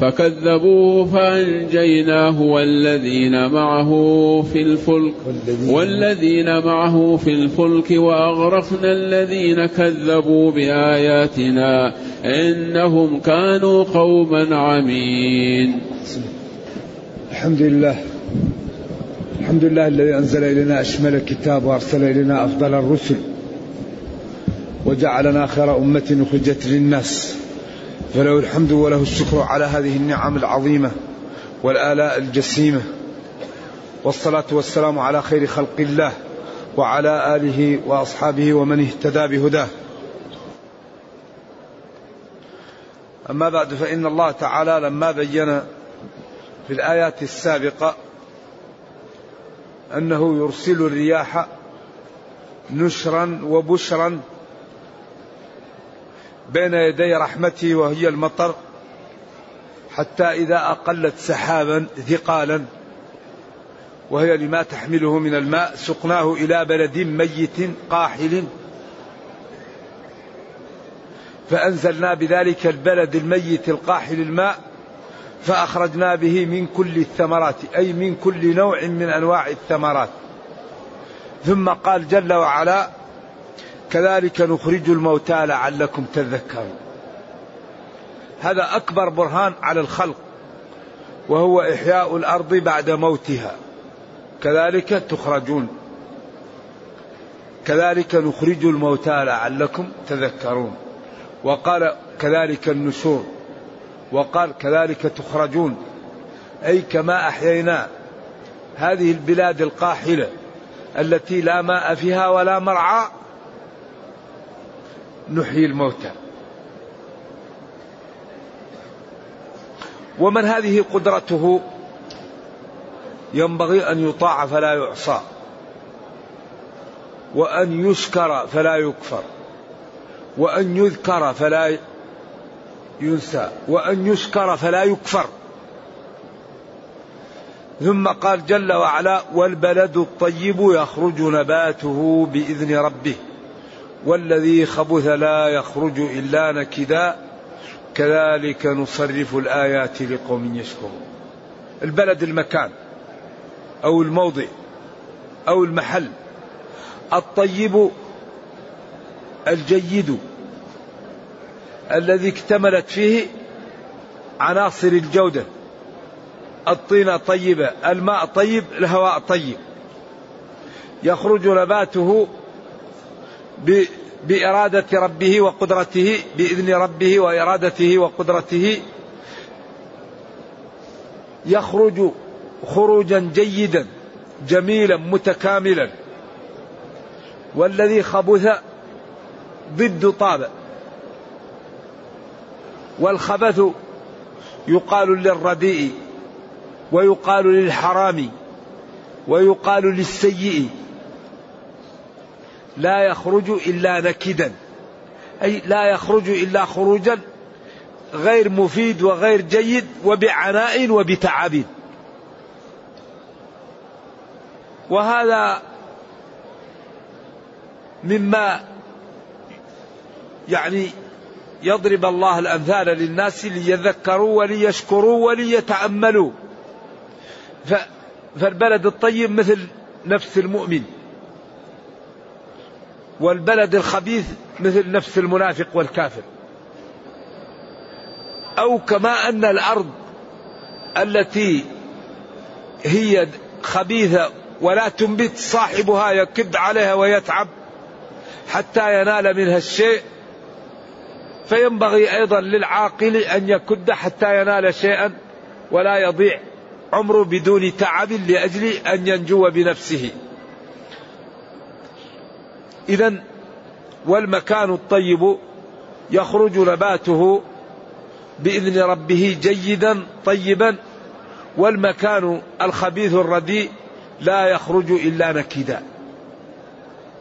فكذبوه فأنجيناه والذين معه في الفلك والذين معه في الفلك وأغرقنا الذين كذبوا بآياتنا إنهم كانوا قوما عمين. الحمد لله. الحمد لله الذي أنزل إلينا أشمل الكتاب وأرسل إلينا أفضل الرسل وجعلنا خير أمة أخرجت للناس. فله الحمد وله الشكر على هذه النعم العظيمة والآلاء الجسيمة. والصلاة والسلام على خير خلق الله وعلى آله وأصحابه ومن اهتدى بهداه. أما بعد فإن الله تعالى لما بين في الآيات السابقة أنه يرسل الرياح نشرا وبشرا بين يدي رحمته وهي المطر حتى إذا أقلت سحابا ثقالا وهي لما تحمله من الماء سقناه إلى بلد ميت قاحل. فأنزلنا بذلك البلد الميت القاحل الماء فأخرجنا به من كل الثمرات أي من كل نوع من أنواع الثمرات. ثم قال جل وعلا كذلك نخرج الموتى لعلكم تذكرون. هذا أكبر برهان على الخلق وهو إحياء الأرض بعد موتها. كذلك تخرجون. كذلك نخرج الموتى لعلكم تذكرون. وقال كذلك النشور وقال كذلك تخرجون. أي كما أحيينا هذه البلاد القاحلة التي لا ماء فيها ولا مرعى نحيي الموتى. ومن هذه قدرته؟ ينبغي أن يطاع فلا يعصى. وأن يشكر فلا يكفر. وأن يذكر فلا ينسى. وأن يشكر فلا يكفر. ثم قال جل وعلا والبلد الطيب يخرج نباته بإذن ربه. والذي خبث لا يخرج إلا نكدا. كذلك نصرف الآيات لقوم يشكرون. البلد المكان أو الموضع أو المحل الطيب الجيد الذي اكتملت فيه عناصر الجودة. الطينة طيبة الماء طيب الهواء طيب. يخرج نباته بإرادة ربه وقدرته بإذن ربه وإرادته وقدرته يخرج خروجا جيدا جميلا متكاملا. والذي خبث ضد طاب والخبث يقال للرديء ويقال للحرام ويقال للسيء. لا يخرج إلا نكدا. أي لا يخرج إلا خروجا غير مفيد وغير جيد وبعناء وبتعب. وهذا مما يعني يضرب الله الأمثال للناس ليذكروا وليشكروا وليتأملوا. فالبلد الطيب مثل نفس المؤمن. والبلد الخبيث مثل نفس المنافق والكافر. أو كما أن الأرض التي هي خبيثة ولا تنبت صاحبها يكد عليها ويتعب حتى ينال منها الشيء فينبغي أيضا للعاقل أن يكد حتى ينال شيئا ولا يضيع عمره بدون تعب لأجل أن ينجو بنفسه. إذا والمكان الطيب يخرج نباته بإذن ربه جيدا طيبا والمكان الخبيث الرديء لا يخرج إلا نكدا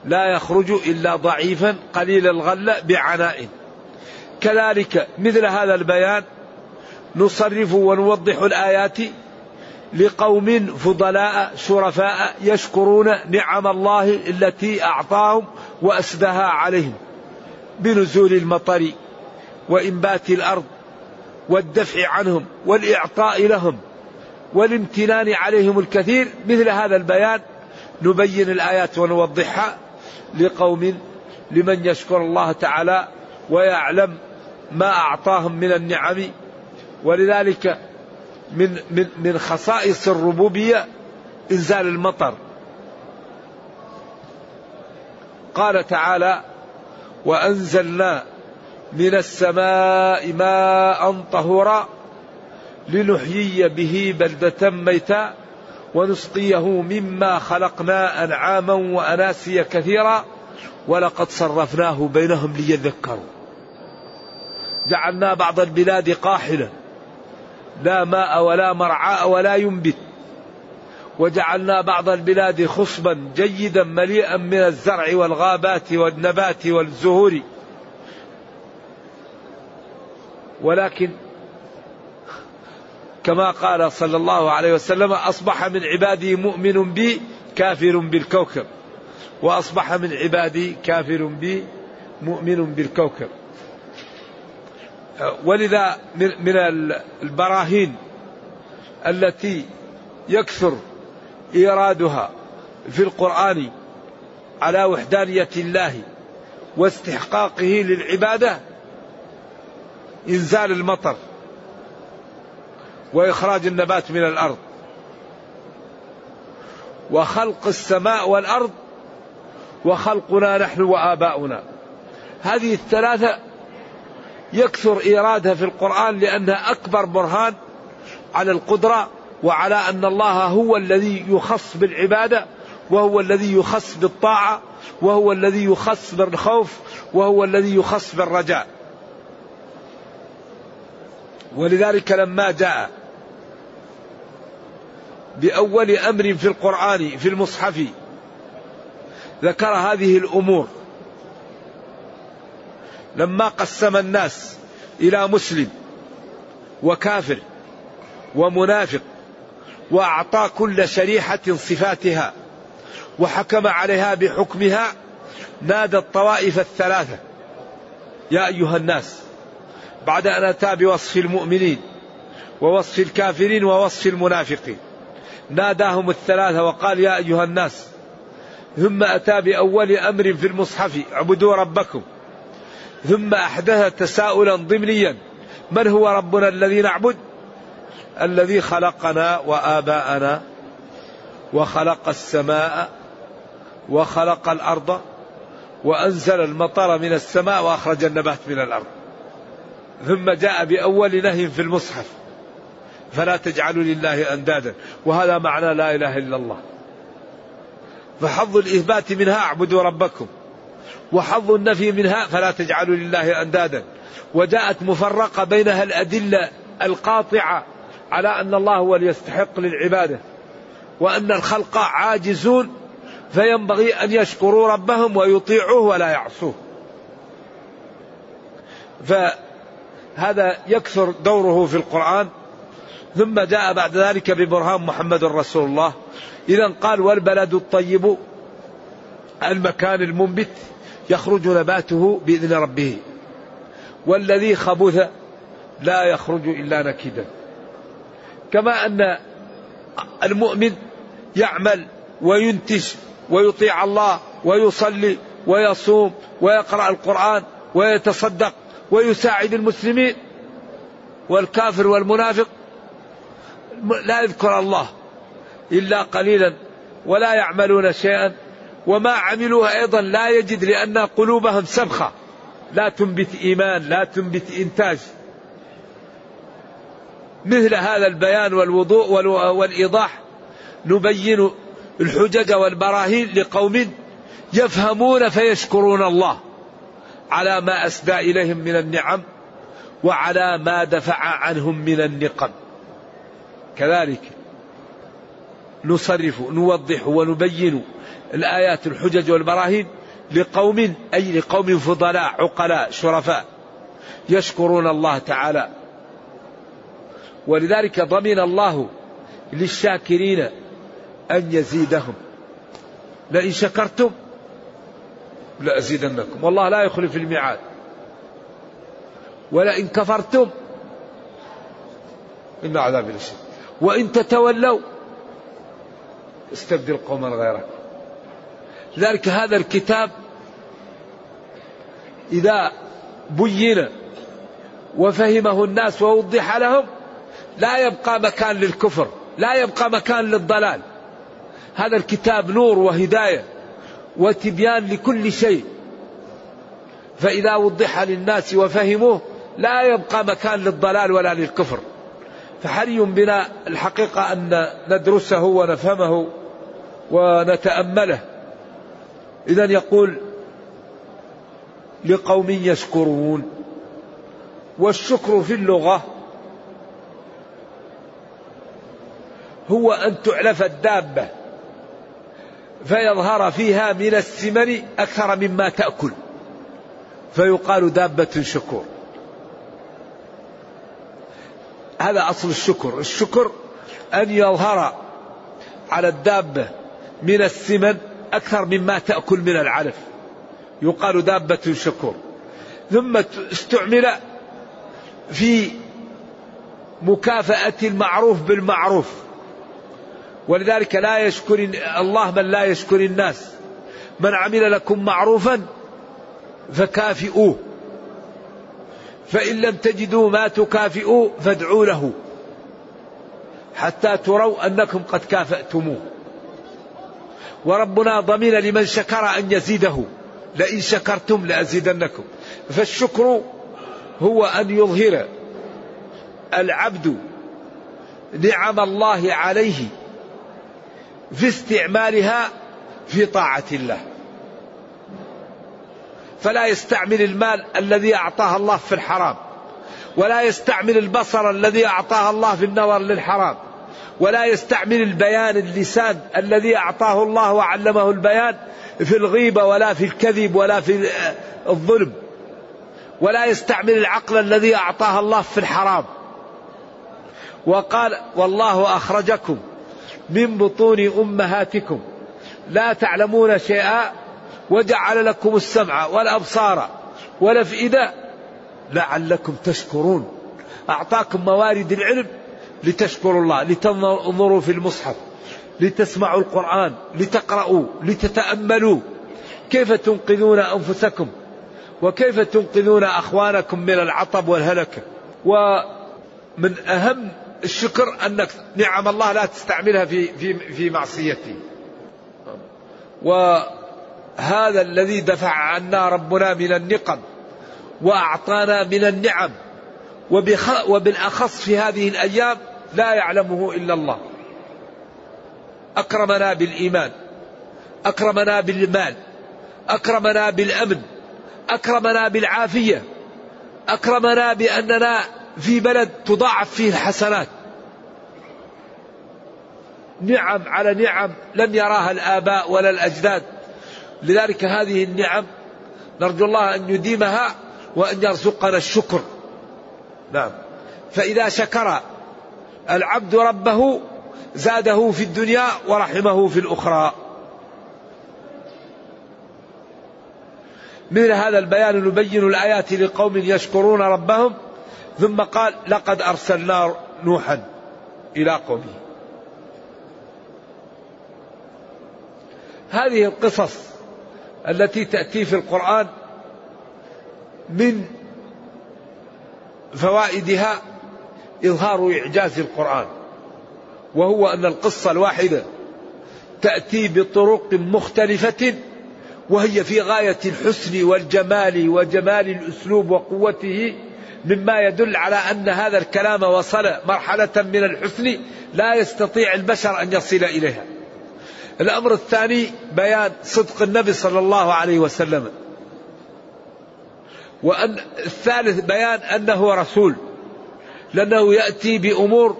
لا يخرج إلا ضعيفا قليل الغلة بعناء. كذلك مثل هذا البيان نصرف ونوضح الآيات لقوم فضلاء شرفاء يشكرون نعم الله التي أعطاهم وأسدها عليهم بنزول المطر وإنبات الأرض والدفع عنهم والإعطاء لهم والامتنان عليهم الكثير. مثل هذا البيان نبين الآيات ونوضحها لقوم لمن يشكر الله تعالى ويعلم ما أعطاهم من النعم. ولذلك من من من خصائص الربوبية إنزال المطر. قال تعالى وأنزلنا من السماء ماء طهورا لنحيي به بلدة ميتا ونسقيه مما خلقنا أنعاما وأناسيا كثيرا ولقد صرفناه بينهم ليذكروا. جعلنا بعض البلاد قاحلة لا ماء ولا مرعاء ولا ينبت. وجعلنا بعض البلاد خصبا جيدا مليئا من الزرع والغابات والنبات والزهور. ولكن كما قال صلى الله عليه وسلم أصبح من عبادي مؤمن بي كافر بالكوكب. وأصبح من عبادي كافر بي مؤمن بالكوكب. ولذا من البراهين التي يكثر إيرادها في القرآن على وحدانية الله واستحقاقه للعبادة إنزال المطر وإخراج النبات من الأرض وخلق السماء والأرض وخلقنا نحن وآباؤنا. هذه الثلاثة يكثر إيرادها في القرآن لأنها أكبر برهان على القدرة وعلى أن الله هو الذي يخص بالعبادة وهو الذي يخص بالطاعة وهو الذي يخص بالخوف وهو الذي يخص بالرجاء. ولذلك لما جاء بأول أمر في القرآن في المصحف ذكر هذه الأمور. لما قسم الناس إلى مسلم وكافر ومنافق وأعطى كل شريحة صفاتها وحكم عليها بحكمها نادى الطوائف الثلاثة. يا أيها الناس بعد أن أتى بوصف المؤمنين ووصف الكافرين ووصف المنافقين ناداهم الثلاثة وقال يا أيها الناس ثم أتى بأول أمر في المصحف اعبدوا ربكم ثم أحدث تساؤلا ضمنيا. من هو ربنا الذي نعبد؟ الذي خلقنا وآباءنا وخلق السماء وخلق الأرض وأنزل المطر من السماء وأخرج النبات من الأرض. ثم جاء بأول نهي في المصحف. فلا تجعلوا لله أندادا. وهذا معنى لا إله إلا الله. فحظ الإثبات منها اعبدوا ربكم. وحظ النفي منها فلا تجعلوا لله أندادا. وجاءت مفرقة بينها الأدلة القاطعة على أن الله هو ليستحق للعبادة وأن الخلق عاجزون فينبغي أن يشكروا ربهم ويطيعوه ولا يعصوه. فهذا يكثر دوره في القرآن. ثم جاء بعد ذلك ببرهان محمد رسول الله. إذا قال والبلد الطيب المكان المنبت. يخرج نباته بإذن ربه. والذي خبث لا يخرج إلا نكدا. كما أن المؤمن يعمل وينتج ويطيع الله ويصلي ويصوم ويقرأ القرآن ويتصدق ويساعد المسلمين. والكافر والمنافق لا يذكر الله إلا قليلا ولا يعملون شيئا وما عملوه أيضا لا يجد لأن قلوبهم سبخة لا تنبت إيمان لا تنبت إنتاج. مثل هذا البيان والوضوء والإيضاح نبين الحجج والبراهين لقوم يفهمون فيشكرون الله على ما أسدى إليهم من النعم وعلى ما دفع عنهم من النقم. كذلك نصرف نوضح ونبين الآيات الحجج والبراهين لقوم أي لقوم فضلاء عقلاء شرفاء يشكرون الله تعالى. ولذلك ضمن الله للشاكرين أن يزيدهم. لئن شكرتم لأزيدنكم. والله لا يخلف الميعاد. ولئن كفرتم إن عذابي لشديد. وإن تتولوا استبدل قوما غيركم لذلك هذا الكتاب إذا بين وفهمه الناس ووضح لهم لا يبقى مكان للكفر لا يبقى مكان للضلال. هذا الكتاب نور وهداية وتبيان لكل شيء. فإذا وضح للناس وفهموه لا يبقى مكان للضلال ولا للكفر. فحري بنا الحقيقة أن ندرسه ونفهمه ونتأمله. إذا يقول لقوم يشكرون والشكر في اللغة هو أن تعلف الدابة فيظهر فيها من السمن أكثر مما تأكل فيقال دابة شكور هذا أصل الشكر. الشكر أن يظهر على الدابة من السمن أكثر مما تأكل من العلف. يقال دابة شكور. ثم استعمل في مكافأة المعروف بالمعروف. ولذلك لا يشكر الله من لا يشكر الناس. من عمل لكم معروفا فكافئوه. فإن لم تجدوا ما تكافئوا فادعوا له. حتى تروا أنكم قد كافأتموه. وربنا ضمن لمن شكر أن يزيده. لئن شكرتم لأزيدنكم. فالشكر هو أن يظهر العبد نعم الله عليه في استعمالها في طاعة الله. فلا يستعمل المال الذي أعطاه الله في الحرام ولا يستعمل البصر الذي أعطاه الله في النظر للحرام. ولا يستعمل البيان اللسان الذي أعطاه الله وعلمه البيان في الغيبة ولا في الكذب ولا في الظلم. ولا يستعمل العقل الذي أعطاه الله في الحرام. وقال والله أخرجكم من بطون أمهاتكم. لا تعلمون شيئا وجعل لكم السمع والأبصار والأفئدة لعلكم تشكرون. أعطاكم موارد العلم لتشكروا الله لتنظروا في المصحف لتسمعوا القرآن لتقرأوا لتتأملوا. كيف تنقذون أنفسكم؟ وكيف تنقذون أخوانكم من العطب والهلكه ومن أهم الشكر أنك نعم الله لا تستعملها في في في معصيته. وهذا الذي دفع عنا ربنا من النقم وأعطانا من النعم. وبالأخص في هذه الأيام لا يعلمه إلا الله. أكرمنا بالإيمان أكرمنا بالمال أكرمنا بالأمن أكرمنا بالعافية أكرمنا بأننا في بلد تضاعف فيه الحسنات. نعم على نعم لم يراها الآباء ولا الأجداد. لذلك هذه النعم نرجو الله أن يديمها وأن يرزقنا الشكر. نعم. فإذا شكر العبد ربه زاده في الدنيا ورحمه في الأخرى. مثل هذا البيان نبين الآيات لقوم يشكرون ربهم ثم قال لقد أرسلنا نوحا إلى قومه. هذه القصص التي تأتي في القرآن من فوائدها إظهار إعجاز القرآن وهو أن القصة الواحدة تأتي بطرق مختلفة وهي في غاية الحسن والجمال وجمال الأسلوب وقوته مما يدل على أن هذا الكلام وصل مرحلة من الحسن لا يستطيع البشر أن يصل إليها. الأمر الثاني بيان صدق النبي صلى الله عليه وسلم. وأن الثالث بيان أنه رسول لأنه يأتي بأمور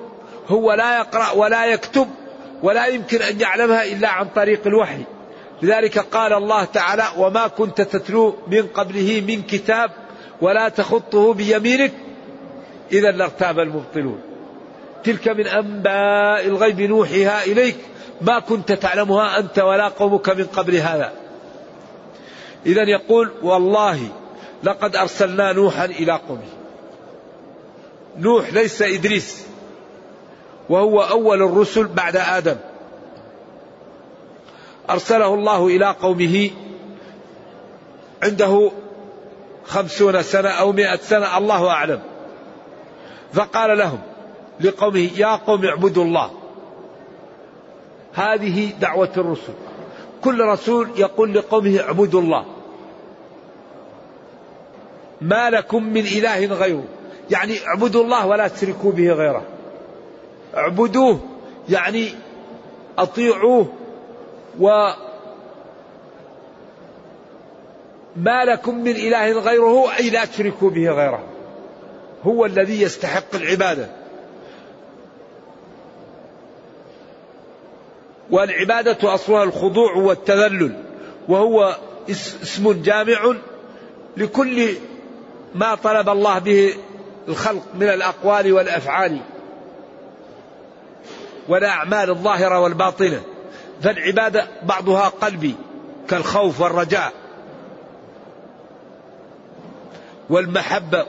هو لا يقرأ ولا يكتب ولا يمكن أن يعلمها إلا عن طريق الوحي. لذلك قال الله تعالى وما كنت تتلو من قبله من كتاب ولا تخطه بيمينك إذا لارتاب المبطلون. تلك من أنباء الغيب نوحيها إليك. ما كنت تعلمها أنت ولا قومك من قبل هذا. إذا يقول والله لقد أرسلنا نوحا إلى قومه. نوح ليس إدريس وهو أول الرسل بعد آدم. أرسله الله إلى قومه عنده خمسون سنة أو مئة سنة الله أعلم. فقال لهم لقومه يا قوم اعبدوا الله. هذه دعوة الرسل. كل رسول يقول لقومه اعبدوا الله. ما لكم من إله غيره. يعني اعبدوا الله ولا تشركوا به غيره. اعبدوه يعني أطيعوه. و ما لكم من إله غيره أي لا تشركوا به غيره. هو الذي يستحق العبادة. والعبادة أصلها الخضوع والتذلل. وهو اسم جامع لكل ما طلب الله به الخلق من الأقوال والأفعال والأعمال الظاهرة والباطنة. فالعبادة بعضها قلبي كالخوف والرجاء والمحبة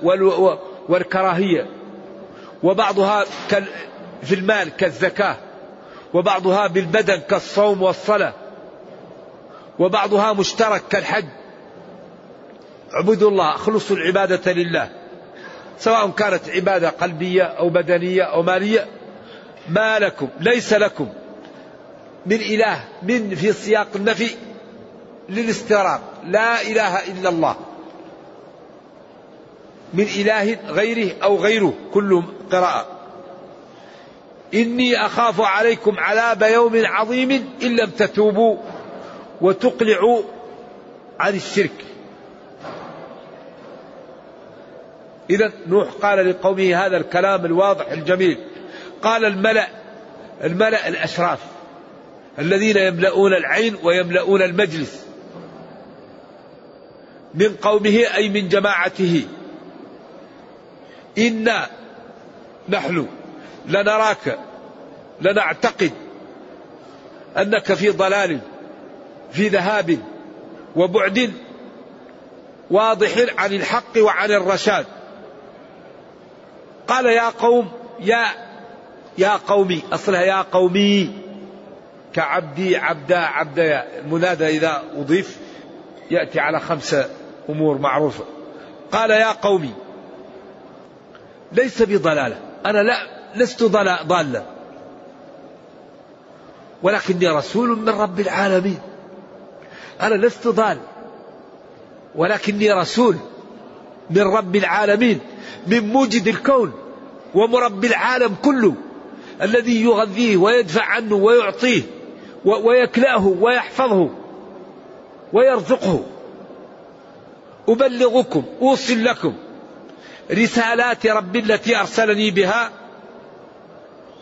والكراهية وبعضها في المال كالزكاة وبعضها بالبدن كالصوم والصلاة وبعضها مشترك كالحج. اعبدوا الله اخلصوا العبادة لله. سواء كانت عبادة قلبية أو بدنية أو مالية ما لكم ليس لكم. من إله من في سياق النفي للاستغراق. لا إله إلا الله. من إله غيره أو غيره كل قراءة. إني أخاف عليكم عذاب يوم عظيم إن لم تتوبوا وتقلعوا عن الشرك. إذا نوح قال لقومه هذا الكلام الواضح الجميل. قال الملأ الملأ الأشراف الذين يملؤون العين ويملؤون المجلس. من قومه أي من جماعته. إنا نحن لنراك لنعتقد أنك في ضلال في ذهاب وبعد واضح عن الحق وعن الرشاد. قال يا قوم يا يا قومي أصلها يا قومي. كعبدي عبدا عبدا المنادى إذا أضيف يأتي على خمسة أمور معروفة قال يا قومي ليس بضلالة أنا لا لست ضالا. ولكني رسول من رب العالمين. أنا لست ضال. ولكني رسول من رب العالمين. من موجد الكون ومربي العالم كله الذي يغذيه ويدفع عنه ويعطيه ويكلأه ويحفظه ويرزقه. أبلغكم أوصل لكم رسالات ربي التي أرسلني بها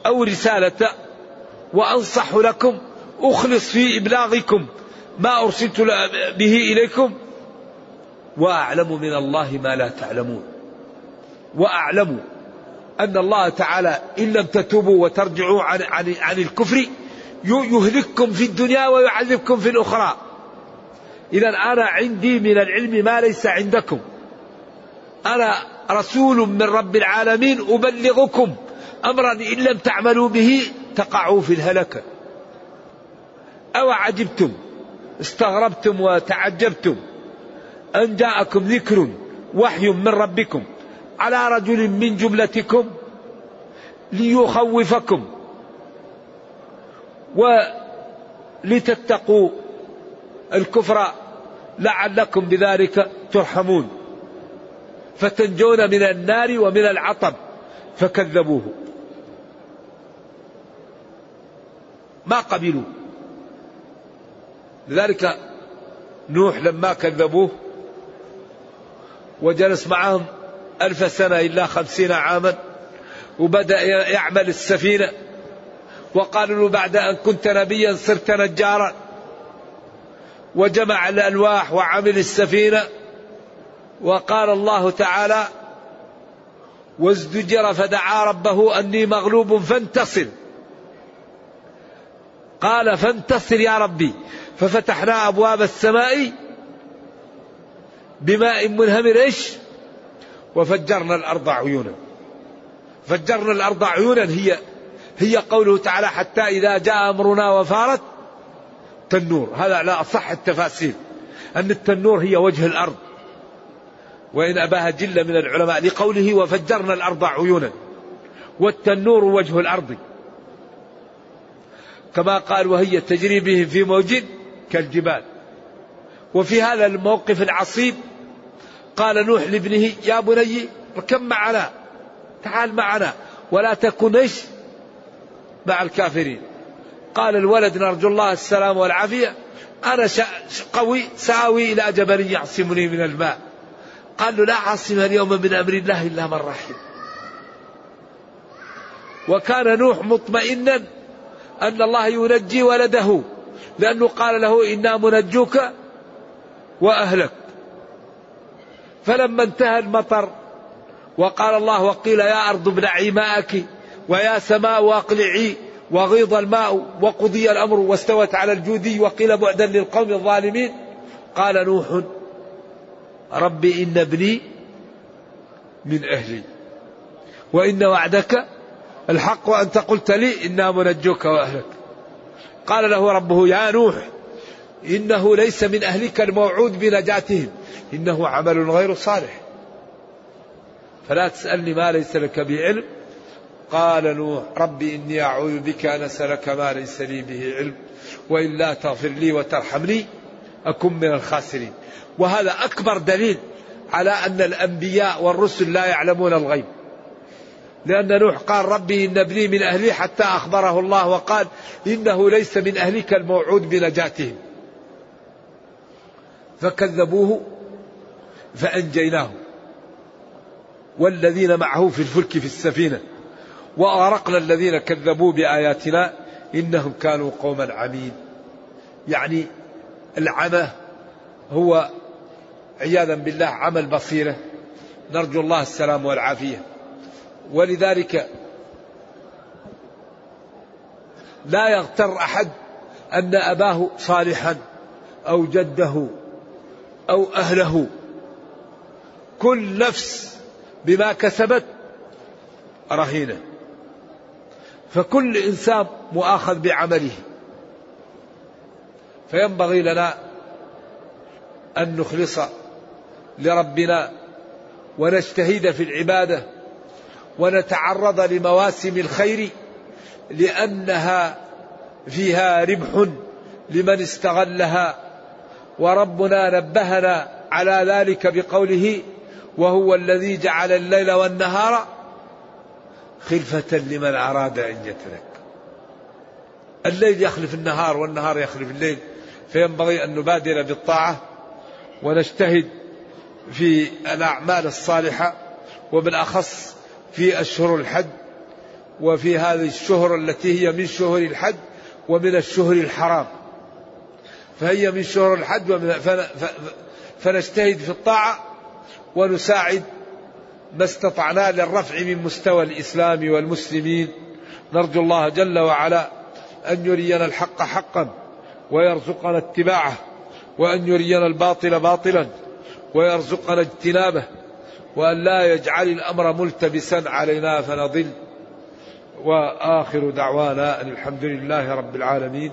أو رسالة وأنصح لكم أخلص في إبلاغكم ما أرسلت به إليكم وأعلم من الله ما لا تعلمون. وأعلم أن الله تعالى إن لم تتوبوا وترجعوا عن, عن, عن الكفر يهلككم في الدنيا ويعذبكم في الأخرى. إذا أنا عندي من العلم ما ليس عندكم. أنا رسول من رب العالمين أبلغكم أمرا إن لم تعملوا به تقعوا في الهلكة. أو عجبتم استغربتم وتعجبتم أن جاءكم ذكر وحي من ربكم. على رجل من جملتكم ليخوفكم ولتتقوا الكفر لعلكم بذلك ترحمون. فتنجون من النار ومن العطب فكذبوه. ما قبلوا. لذلك نوح لما كذبوه وجلس معهم ألف سنة إلا خمسين عاما وبدأ يعمل السفينة وقالوا له بعد أن كنت نبيا صرت نجارا. وجمع الألواح وعمل السفينة وقال الله تعالى وازدجر فدعا ربه أني مغلوب فانتصر. قال فانتصر يا ربي. ففتحنا أبواب السماء بماء منهمر إيش؟ وفجرنا الأرض عيونا. فجرنا الأرض عيونا. هي هي قوله تعالى حتى إذا جاء أمرنا وفارت تنور. هذا على أصح التفاسير أن التنور هي وجه الأرض. وإن أباها جلة من العلماء لقوله وفجرنا الأرض عيونا. والتنور وجه الأرض. كما قال وهي تجري بهم في موج كالجبال. وفي هذا الموقف العصيب قال نوح لابنه يا بني اركب معنا تعال معنا ولا تكن إيش؟ مع الكافرين. قال الولد نرجو الله السلام والعافية أنا قوي سآوي إلى جبل يعصمني من الماء. قال له لا عاصم اليوم من أمر الله إلا من رحم. وكان نوح مطمئنا أن الله ينجي ولده لأنه قال له إنا منجوك وأهلك. فلما انتهى المطر وقال الله وقيل يا أرض ابلعي ماءك ويا سماء أقلعي وغيض الماء وقضي الأمر واستوت على الجودي وقيل بعدا للقوم الظالمين. قال نوح ربي إن ابني من أهلي وإن وعدك الحق وأنت قلت لي إنا منجوك وأهلك. قال له ربه يا نوح إنه ليس من أهلك الموعود بنجاتهم. إنه عمل غير صالح. فلا تسألني ما ليس لك بعلم. قال نوح ربي إني أعوذ بك أن أسألك ما ليس لي به علم. وإلا تغفر لي وترحمني أكن من الخاسرين. وهذا أكبر دليل على أن الأنبياء والرسل لا يعلمون الغيب. لأن نوح قال ربي إن ابني من أهلي حتى أخبره الله وقال إنه ليس من أهلك الموعود بنجاتهم. فكذبوه فأنجيناه. والذين معه في الفلك في السفينة. وأغرقنا الذين كذبوا بآياتنا إنهم كانوا قوما عمين. يعني العمى هو عياذا بالله عمى البصيرة. نرجو الله السلام والعافية. ولذلك لا يغتر أحد أن أباه صالحا أو جده أو أهله. كل نفس بما كسبت رهينة. فكل إنسان مؤاخذ بعمله. فينبغي لنا أن نخلص لربنا ونجتهد في العبادة ونتعرض لمواسم الخير لأنها فيها ربح لمن استغلها وربنا نبهنا على ذلك بقوله وهو الذي جعل الليل والنهار خلفة لمن أراد أن يترك. الليل يخلف النهار والنهار يخلف الليل فينبغي أن نبادر بالطاعة ونجتهد في الأعمال الصالحة وبالأخص في أشهر الحج وفي هذه الشهر التي هي من شهور الحج ومن الشهر الحرام. فهي من شهور الحج فنجتهد في الطاعة ونساعد ما استطعنا للرفع من مستوى الإسلام والمسلمين. نرجو الله جل وعلا أن يرينا الحق حقا ويرزقنا اتباعه وأن يرينا الباطل باطلا ويرزقنا اجتنابه وأن لا يجعل الأمر ملتبسا علينا فنضل. وآخر دعوانا أن الحمد لله رب العالمين.